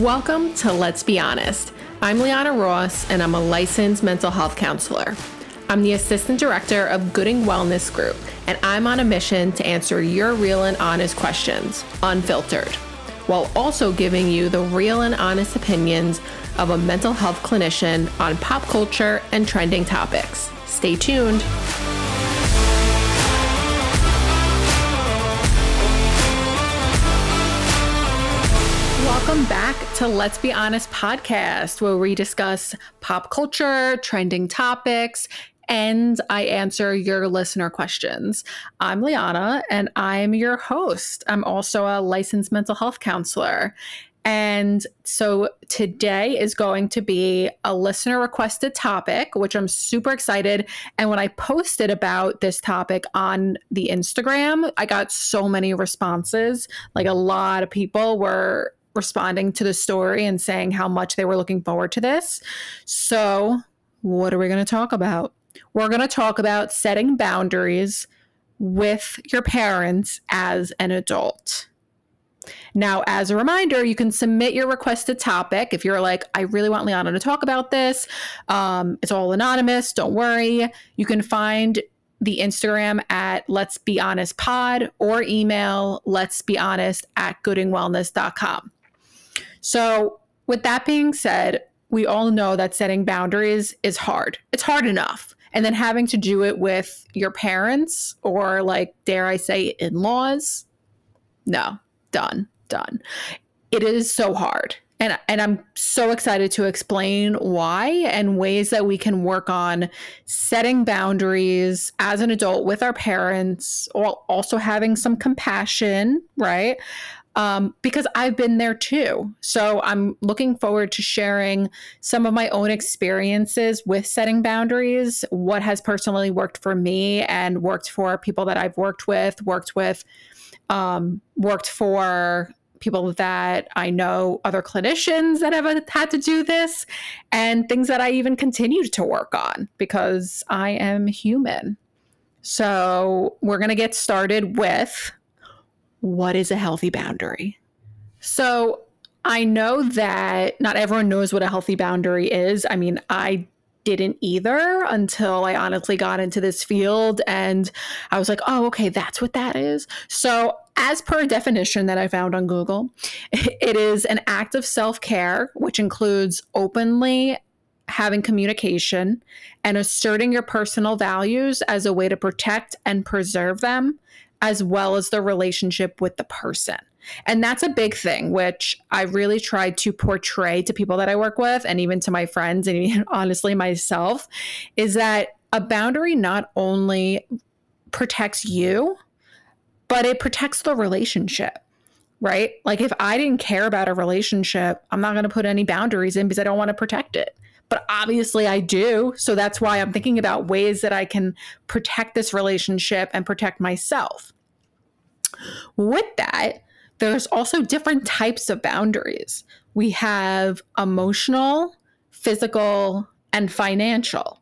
Welcome to Let's Be Honest. I'm Liana Ross, and I'm a licensed mental health counselor. I'm the assistant director of Gooding Wellness Group, and I'm on a mission to answer your real and honest questions, unfiltered, while also giving you the real and honest opinions of a mental health clinician on pop culture and trending topics. Stay tuned. Back to Let's Be Honest podcast, where we discuss pop culture, trending topics, and I answer your listener questions. I'm Liana, and I'm your host. I'm also a licensed mental health counselor. And so today is going to be a listener requested topic, which I'm super excited. And when I posted about this topic on the Instagram, I got so many responses. Like a lot of people were responding to the story and saying how much they were looking forward to this. So, what are we going to talk about? We're going to talk about setting boundaries with your parents as an adult. Now, as a reminder, you can submit your requested topic if you're like, I really want Liana to talk about this. Um, it's all anonymous. Don't worry. You can find the Instagram at Let's Be Honest Pod or email Let's Be Honest at goodingwellness.com. So, with that being said, we all know that setting boundaries is hard. It's hard enough. And then having to do it with your parents or, like, dare I say, in laws, no, done, done. It is so hard. And, and I'm so excited to explain why and ways that we can work on setting boundaries as an adult with our parents, while also having some compassion, right? Um, because I've been there too. So I'm looking forward to sharing some of my own experiences with setting boundaries, what has personally worked for me and worked for people that I've worked with, worked with, um, worked for people that I know, other clinicians that have had to do this, and things that I even continue to work on because I am human. So we're going to get started with what is a healthy boundary? So I know that not everyone knows what a healthy boundary is. I mean, I didn't either until I honestly got into this field and I was like, oh, okay, that's what that is. So, as per definition that I found on Google, it is an act of self care, which includes openly having communication and asserting your personal values as a way to protect and preserve them as well as the relationship with the person. And that's a big thing, which I really tried to portray to people that I work with and even to my friends and even honestly myself is that a boundary not only protects you, but it protects the relationship, right? Like if I didn't care about a relationship, I'm not going to put any boundaries in because I don't want to protect it but obviously I do. So that's why I'm thinking about ways that I can protect this relationship and protect myself. With that, there's also different types of boundaries. We have emotional, physical, and financial.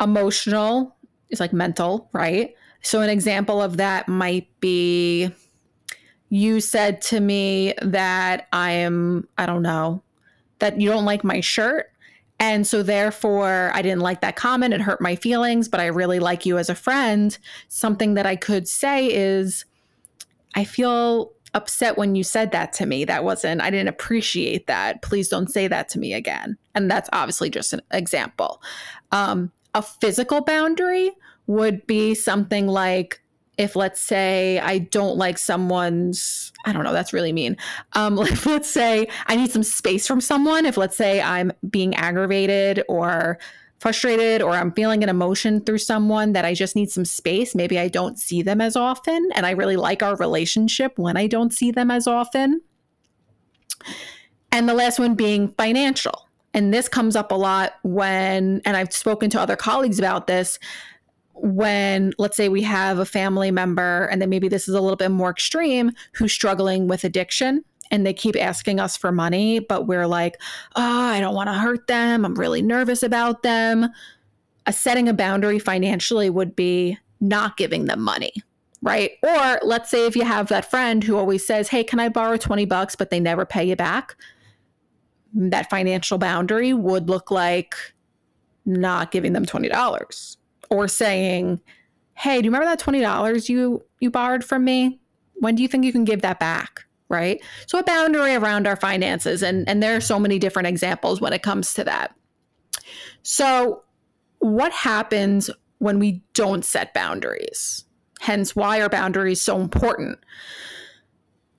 Emotional is like mental, right? So, an example of that might be you said to me that I am, I don't know, that you don't like my shirt. And so, therefore, I didn't like that comment. It hurt my feelings, but I really like you as a friend. Something that I could say is, I feel upset when you said that to me. That wasn't, I didn't appreciate that. Please don't say that to me again. And that's obviously just an example. Um, a physical boundary would be something like, if let's say I don't like someone's, I don't know, that's really mean. Um, if let's say I need some space from someone, if let's say I'm being aggravated or frustrated or I'm feeling an emotion through someone that I just need some space, maybe I don't see them as often. And I really like our relationship when I don't see them as often. And the last one being financial. And this comes up a lot when, and I've spoken to other colleagues about this, when let's say we have a family member and then maybe this is a little bit more extreme who's struggling with addiction and they keep asking us for money but we're like oh i don't want to hurt them. I'm really nervous about them. A setting a boundary financially would be not giving them money right? Or let's say if you have that friend who always says hey can i borrow 20 bucks but they never pay you back? That financial boundary would look like not giving them $20 or saying, "Hey, do you remember that $20 you you borrowed from me? When do you think you can give that back?" Right? So a boundary around our finances and and there are so many different examples when it comes to that. So what happens when we don't set boundaries? Hence why are boundaries so important?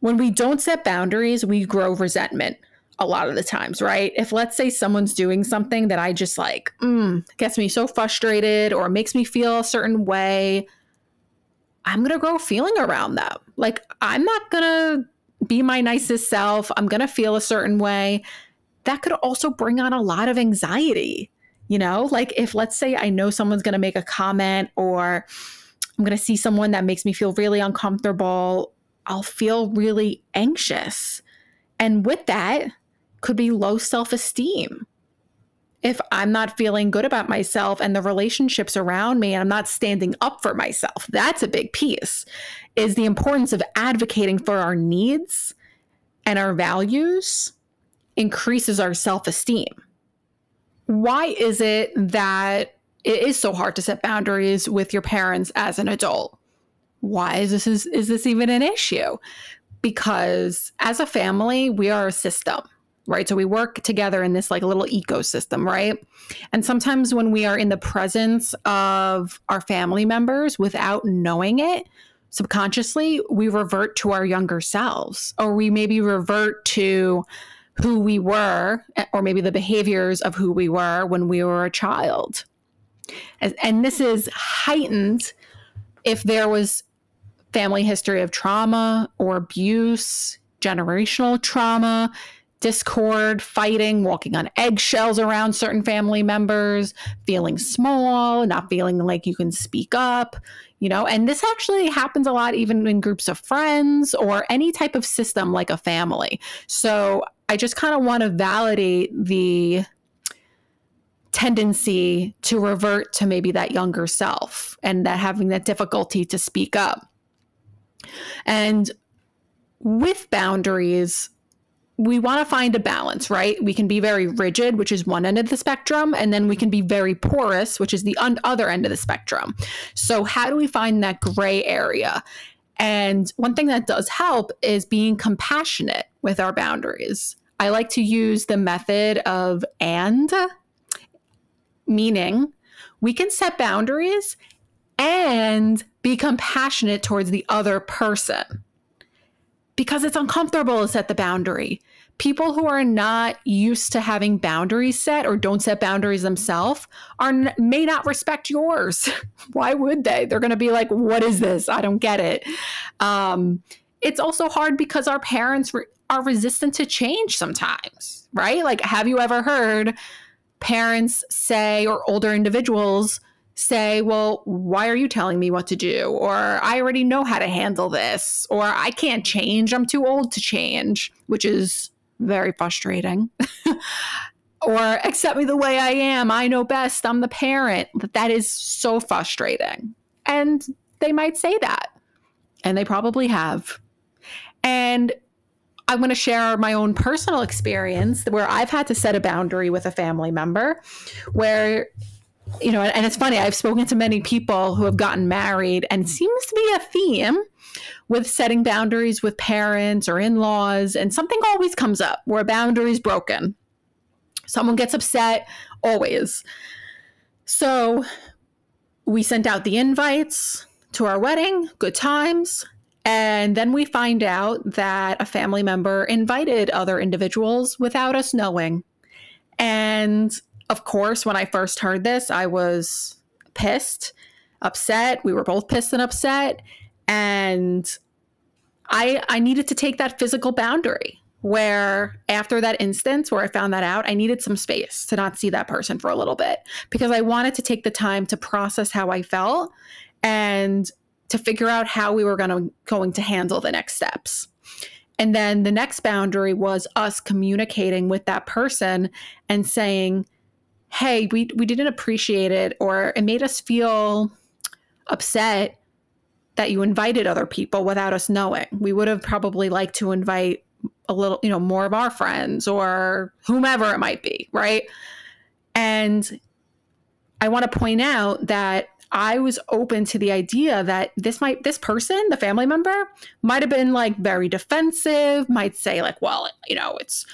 When we don't set boundaries, we grow resentment a lot of the times, right? If let's say someone's doing something that I just like, mm, gets me so frustrated or makes me feel a certain way, I'm going to grow feeling around them. Like, I'm not going to be my nicest self. I'm going to feel a certain way. That could also bring on a lot of anxiety. You know, like if let's say I know someone's going to make a comment or I'm going to see someone that makes me feel really uncomfortable, I'll feel really anxious. And with that, could be low self esteem. If I'm not feeling good about myself and the relationships around me, and I'm not standing up for myself, that's a big piece. Is the importance of advocating for our needs and our values increases our self esteem. Why is it that it is so hard to set boundaries with your parents as an adult? Why is this is, is this even an issue? Because as a family, we are a system right? So we work together in this like little ecosystem, right? And sometimes when we are in the presence of our family members without knowing it, subconsciously, we revert to our younger selves, or we maybe revert to who we were, eh, or maybe the behaviors of who we were when we were a child. And, and this is heightened if there was family history of trauma or abuse, generational trauma, discord, fighting, walking on eggshells around certain family members, feeling small, not feeling like you can speak up, you know, and this actually happens a lot even in groups of friends or any type of system like a family. So I just kind of want to validate the tendency to revert to maybe that younger self and that having that difficulty to speak up. And with boundaries, we want to find a balance, right? We can be very rigid, which is one end of the spectrum, and then we can be very porous, which is the un- other end of the spectrum. So, how do we find that gray area? And one thing that does help is being compassionate with our boundaries. I like to use the method of and, meaning we can set boundaries and be compassionate towards the other person because it's uncomfortable to set the boundary. People who are not used to having boundaries set or don't set boundaries themselves are may not respect yours. Why would they? They're going to be like, "What is this? I don't get it." Um, it's also hard because our parents re- are resistant to change sometimes, right? Like, have you ever heard parents say or older individuals? say, well, why are you telling me what to do? Or I already know how to handle this. Or I can't change. I'm too old to change, which is very frustrating. or accept me the way I am. I know best. I'm the parent. That is so frustrating. And they might say that. And they probably have. And I'm going to share my own personal experience where I've had to set a boundary with a family member where you know, and it's funny, I've spoken to many people who have gotten married, and seems to be a theme with setting boundaries with parents or in laws, and something always comes up where a boundary is broken. Someone gets upset, always. So we sent out the invites to our wedding, good times. And then we find out that a family member invited other individuals without us knowing. And of course, when I first heard this, I was pissed, upset. We were both pissed and upset. And I I needed to take that physical boundary where after that instance where I found that out, I needed some space to not see that person for a little bit because I wanted to take the time to process how I felt and to figure out how we were going to going to handle the next steps. And then the next boundary was us communicating with that person and saying, hey, we, we didn't appreciate it, or it made us feel upset that you invited other people without us knowing. We would have probably liked to invite a little, you know, more of our friends or whomever it might be, right? And I want to point out that I was open to the idea that this might this person, the family member, might have been like very defensive, might say like, well, you know, it's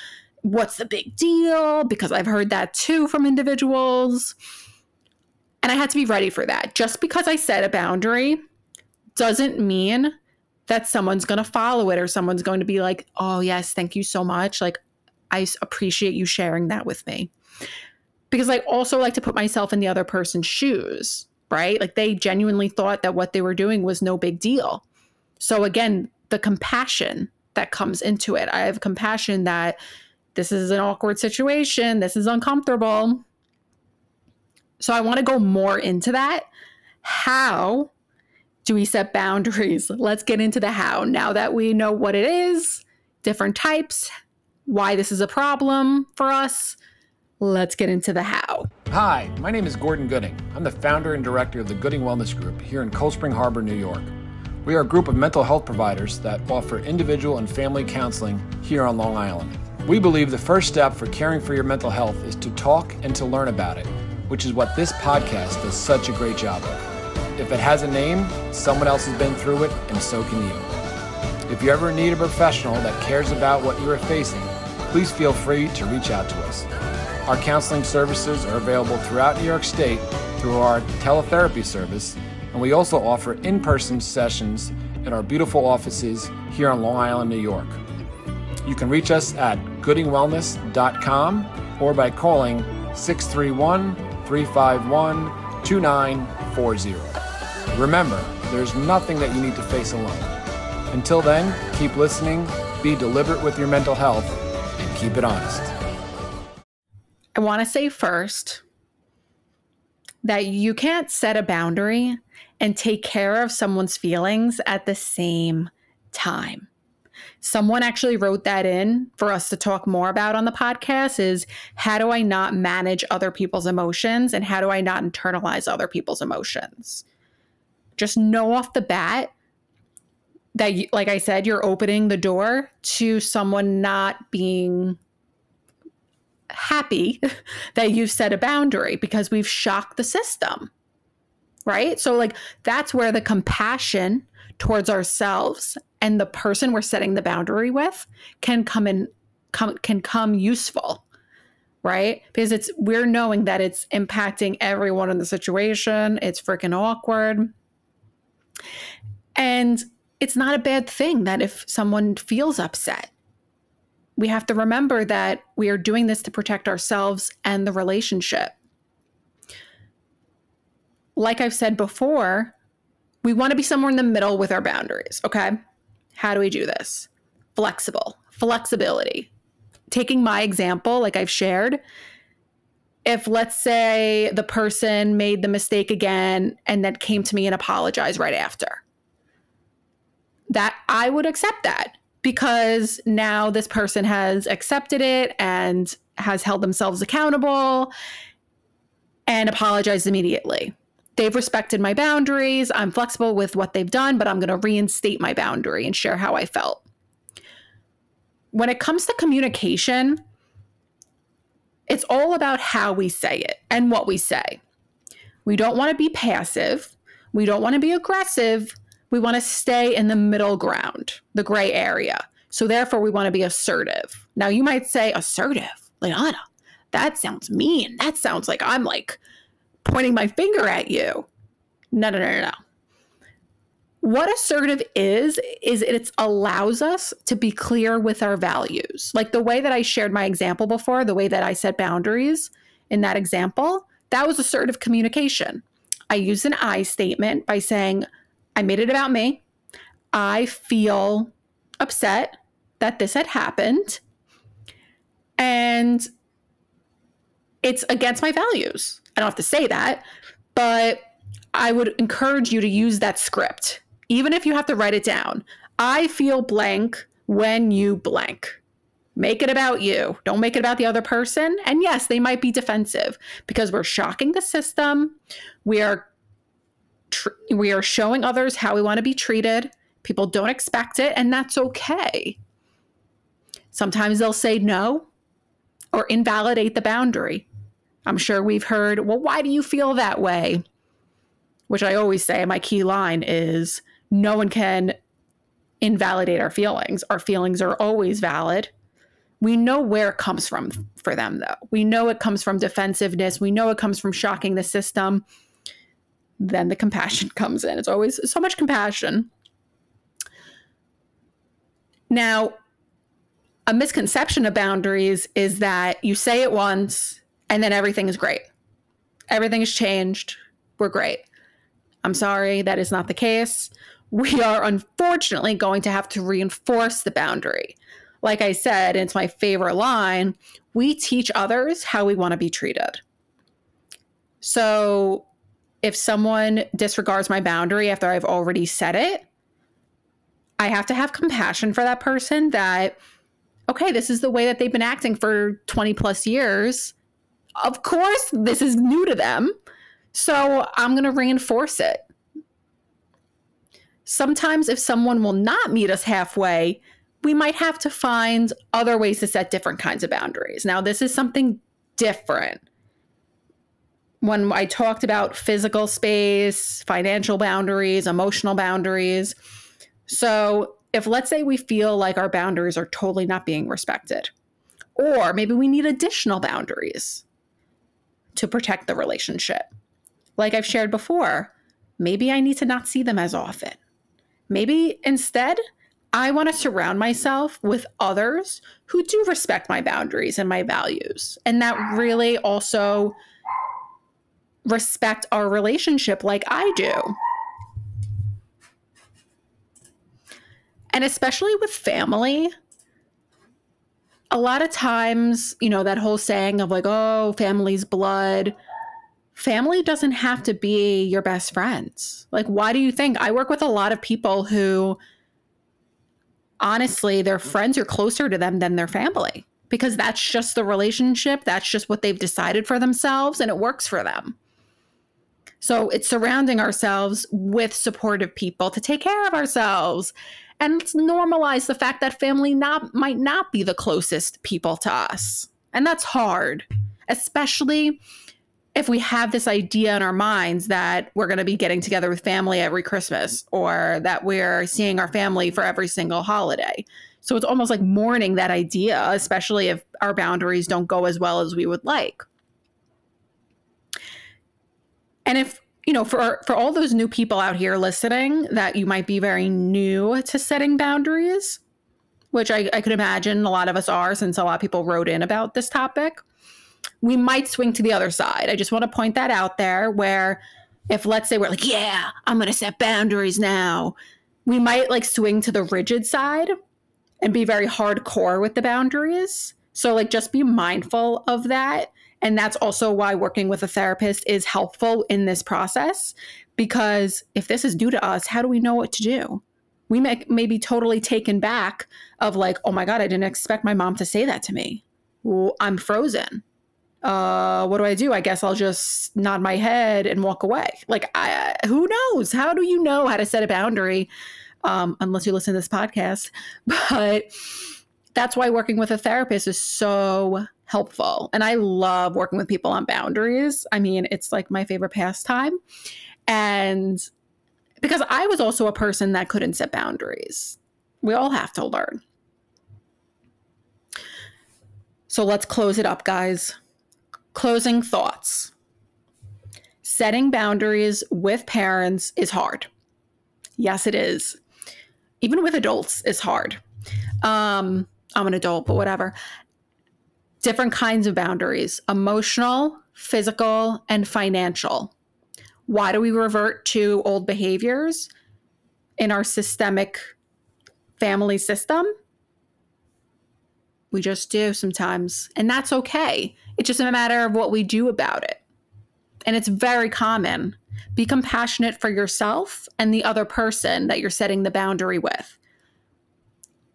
what's the big deal because I've heard that too from individuals. And I had to be ready for that. Just because I set a boundary doesn't mean that someone's going to follow it or someone's going to be like, "Oh, yes, thank you so much. Like I appreciate you sharing that with me." Because I also like to put myself in the other person's shoes right? Like they genuinely thought that what they were doing was no big deal. So again, the compassion that comes into it. I have compassion that this is an awkward situation, this is uncomfortable. So I want to go more into that. How do we set boundaries? Let's get into the how. Now that we know what it is, different types, why this is a problem for us, Let's get into the how. Hi, my name is Gordon Gooding. I'm the founder and director of the Gooding Wellness Group here in Cold Spring Harbor, New York. We are a group of mental health providers that offer individual and family counseling here on Long Island. We believe the first step for caring for your mental health is to talk and to learn about it, which is what this podcast does such a great job of. If it has a name, someone else has been through it, and so can you. If you ever need a professional that cares about what you are facing, please feel free to reach out to us. Our counseling services are available throughout New York State through our teletherapy service, and we also offer in person sessions in our beautiful offices here on Long Island, New York. You can reach us at goodingwellness.com or by calling 631 351 2940. Remember, there's nothing that you need to face alone. Until then, keep listening, be deliberate with your mental health, and keep it honest. I want to say first that you can't set a boundary and take care of someone's feelings at the same time. Someone actually wrote that in for us to talk more about on the podcast is how do I not manage other people's emotions and how do I not internalize other people's emotions? Just know off the bat that like I said you're opening the door to someone not being happy that you've set a boundary because we've shocked the system. Right? So, like, that's where the compassion towards ourselves and the person we're setting the boundary with can come in, come, can come useful. Right? Because it's, we're knowing that it's impacting everyone in the situation. It's freaking awkward. And it's not a bad thing that if someone feels upset we have to remember that we are doing this to protect ourselves and the relationship. Like I've said before, we want to be somewhere in the middle with our boundaries, okay? How do we do this? Flexible, flexibility. Taking my example, like I've shared, if let's say the person made the mistake again and then came to me and apologized right after, that I would accept that because now this person has accepted it and has held themselves accountable and apologized immediately. They've respected my boundaries. I'm flexible with what they've done, but I'm going to reinstate my boundary and share how I felt. When it comes to communication, it's all about how we say it and what we say. We don't want to be passive. We don't want to be aggressive we want to stay in the middle ground, the gray area. So therefore, we want to be assertive. Now, you might say, assertive, Liana, that sounds mean. That sounds like I'm like pointing my finger at you. No, no, no, no, no. What assertive is, is it allows us to be clear with our values. Like the way that I shared my example before, the way that I set boundaries in that example, that was assertive communication. I used an I statement by saying, I made it about me. I feel upset that this had happened. And it's against my values. I don't have to say that, but I would encourage you to use that script, even if you have to write it down. I feel blank when you blank. Make it about you. Don't make it about the other person. And yes, they might be defensive because we're shocking the system. We are tr- we are showing others how we want to be treated. People don't expect it, and that's okay. Sometimes they'll say no or invalidate the boundary. I'm sure we've heard, well, why do you feel that way? Which I always say, my key line is no one can invalidate our feelings. Our feelings are always valid. We know where it comes from for them, though. We know it comes from defensiveness. We know it comes from shocking the system. Then the compassion comes in. It's always so much compassion. Now, a misconception of boundaries is that you say it once and then everything is great. Everything has changed. We're great. I'm sorry, that is not the case. We are unfortunately going to have to reinforce the boundary. Like I said, it's my favorite line we teach others how we want to be treated. So if someone disregards my boundary after I've already said it, I have to have compassion for that person that, okay, this is the way that they've been acting for 20 plus years. Of course, this is new to them. So I'm going to reinforce it. Sometimes, if someone will not meet us halfway, we might have to find other ways to set different kinds of boundaries. Now, this is something different. When I talked about physical space, financial boundaries, emotional boundaries, so, if let's say we feel like our boundaries are totally not being respected, or maybe we need additional boundaries to protect the relationship. Like I've shared before, maybe I need to not see them as often. Maybe instead, I want to surround myself with others who do respect my boundaries and my values, and that really also respect our relationship like I do. And especially with family, a lot of times, you know, that whole saying of like, oh, family's blood. Family doesn't have to be your best friends. Like, why do you think? I work with a lot of people who honestly, their friends are closer to them than their family because that's just the relationship. That's just what they've decided for themselves and it works for them. So it's surrounding ourselves with supportive people to take care of ourselves and let's normalize the fact that family not might not be the closest people to us. And that's hard especially if we have this idea in our minds that we're going to be getting together with family every christmas or that we're seeing our family for every single holiday. So it's almost like mourning that idea especially if our boundaries don't go as well as we would like. And if you know, for for all those new people out here listening that you might be very new to setting boundaries, which I, I could imagine a lot of us are since a lot of people wrote in about this topic, we might swing to the other side. I just want to point that out there where if let's say we're like, yeah, I'm gonna set boundaries now, we might like swing to the rigid side and be very hardcore with the boundaries. So like just be mindful of that and that's also why working with a therapist is helpful in this process because if this is due to us, how do we know what to do? We may, may be totally taken back of like, oh my God, I didn't expect my mom to say that to me. I'm frozen. Uh, what do I do? I guess I'll just nod my head and walk away. Like, I, who knows? How do you know how to set a boundary? Um, unless you listen to this podcast. But that's why working with a therapist is so helpful. And I love working with people on boundaries. I mean, it's like my favorite pastime. And because I was also a person that couldn't set boundaries, we all have to learn. So let's close it up, guys. Closing thoughts. Setting boundaries with parents is hard. Yes, it is. Even with adults, is hard. Um, I'm an adult, but whatever different kinds of boundaries emotional, physical, and financial. Why do we revert to old behaviors in our systemic family system? We just do sometimes, and that's okay. It's just a matter of what we do about it. And it's very common. Be compassionate for yourself and the other person that you're setting the boundary with.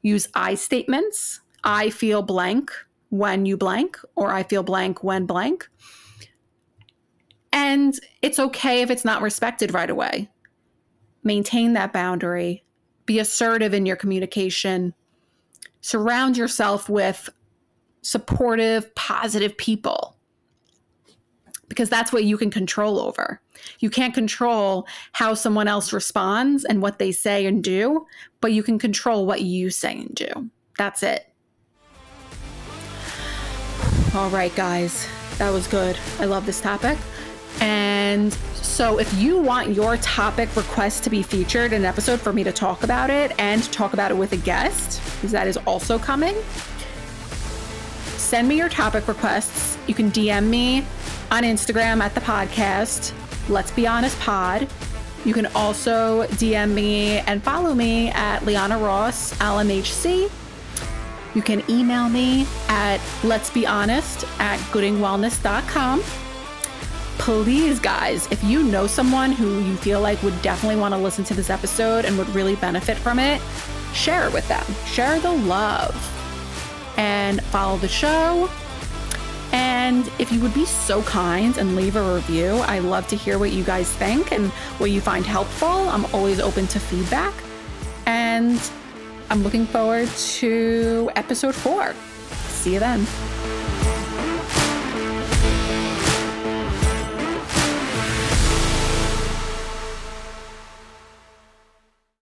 Use I statements. I feel blank when you blank, or I feel blank when blank. And it's okay if it's not respected right away. Maintain that boundary, be assertive in your communication, Surround yourself with supportive, positive people because that's what you can control over. You can't control how someone else responds and what they say and do, but you can control what you say and do. That's it. All right, guys, that was good. I love this topic. And so, if you want your topic request to be featured in an episode for me to talk about it and talk about it with a guest, because that is also coming, send me your topic requests. You can DM me on Instagram at the podcast, Let's Be Honest Pod. You can also DM me and follow me at Liana Ross, LMHC. You can email me at let's be honest at goodingwellness.com. Please, guys, if you know someone who you feel like would definitely want to listen to this episode and would really benefit from it, share it with them. Share the love and follow the show. And if you would be so kind and leave a review, I love to hear what you guys think and what you find helpful. I'm always open to feedback. And I'm looking forward to episode four. See you then.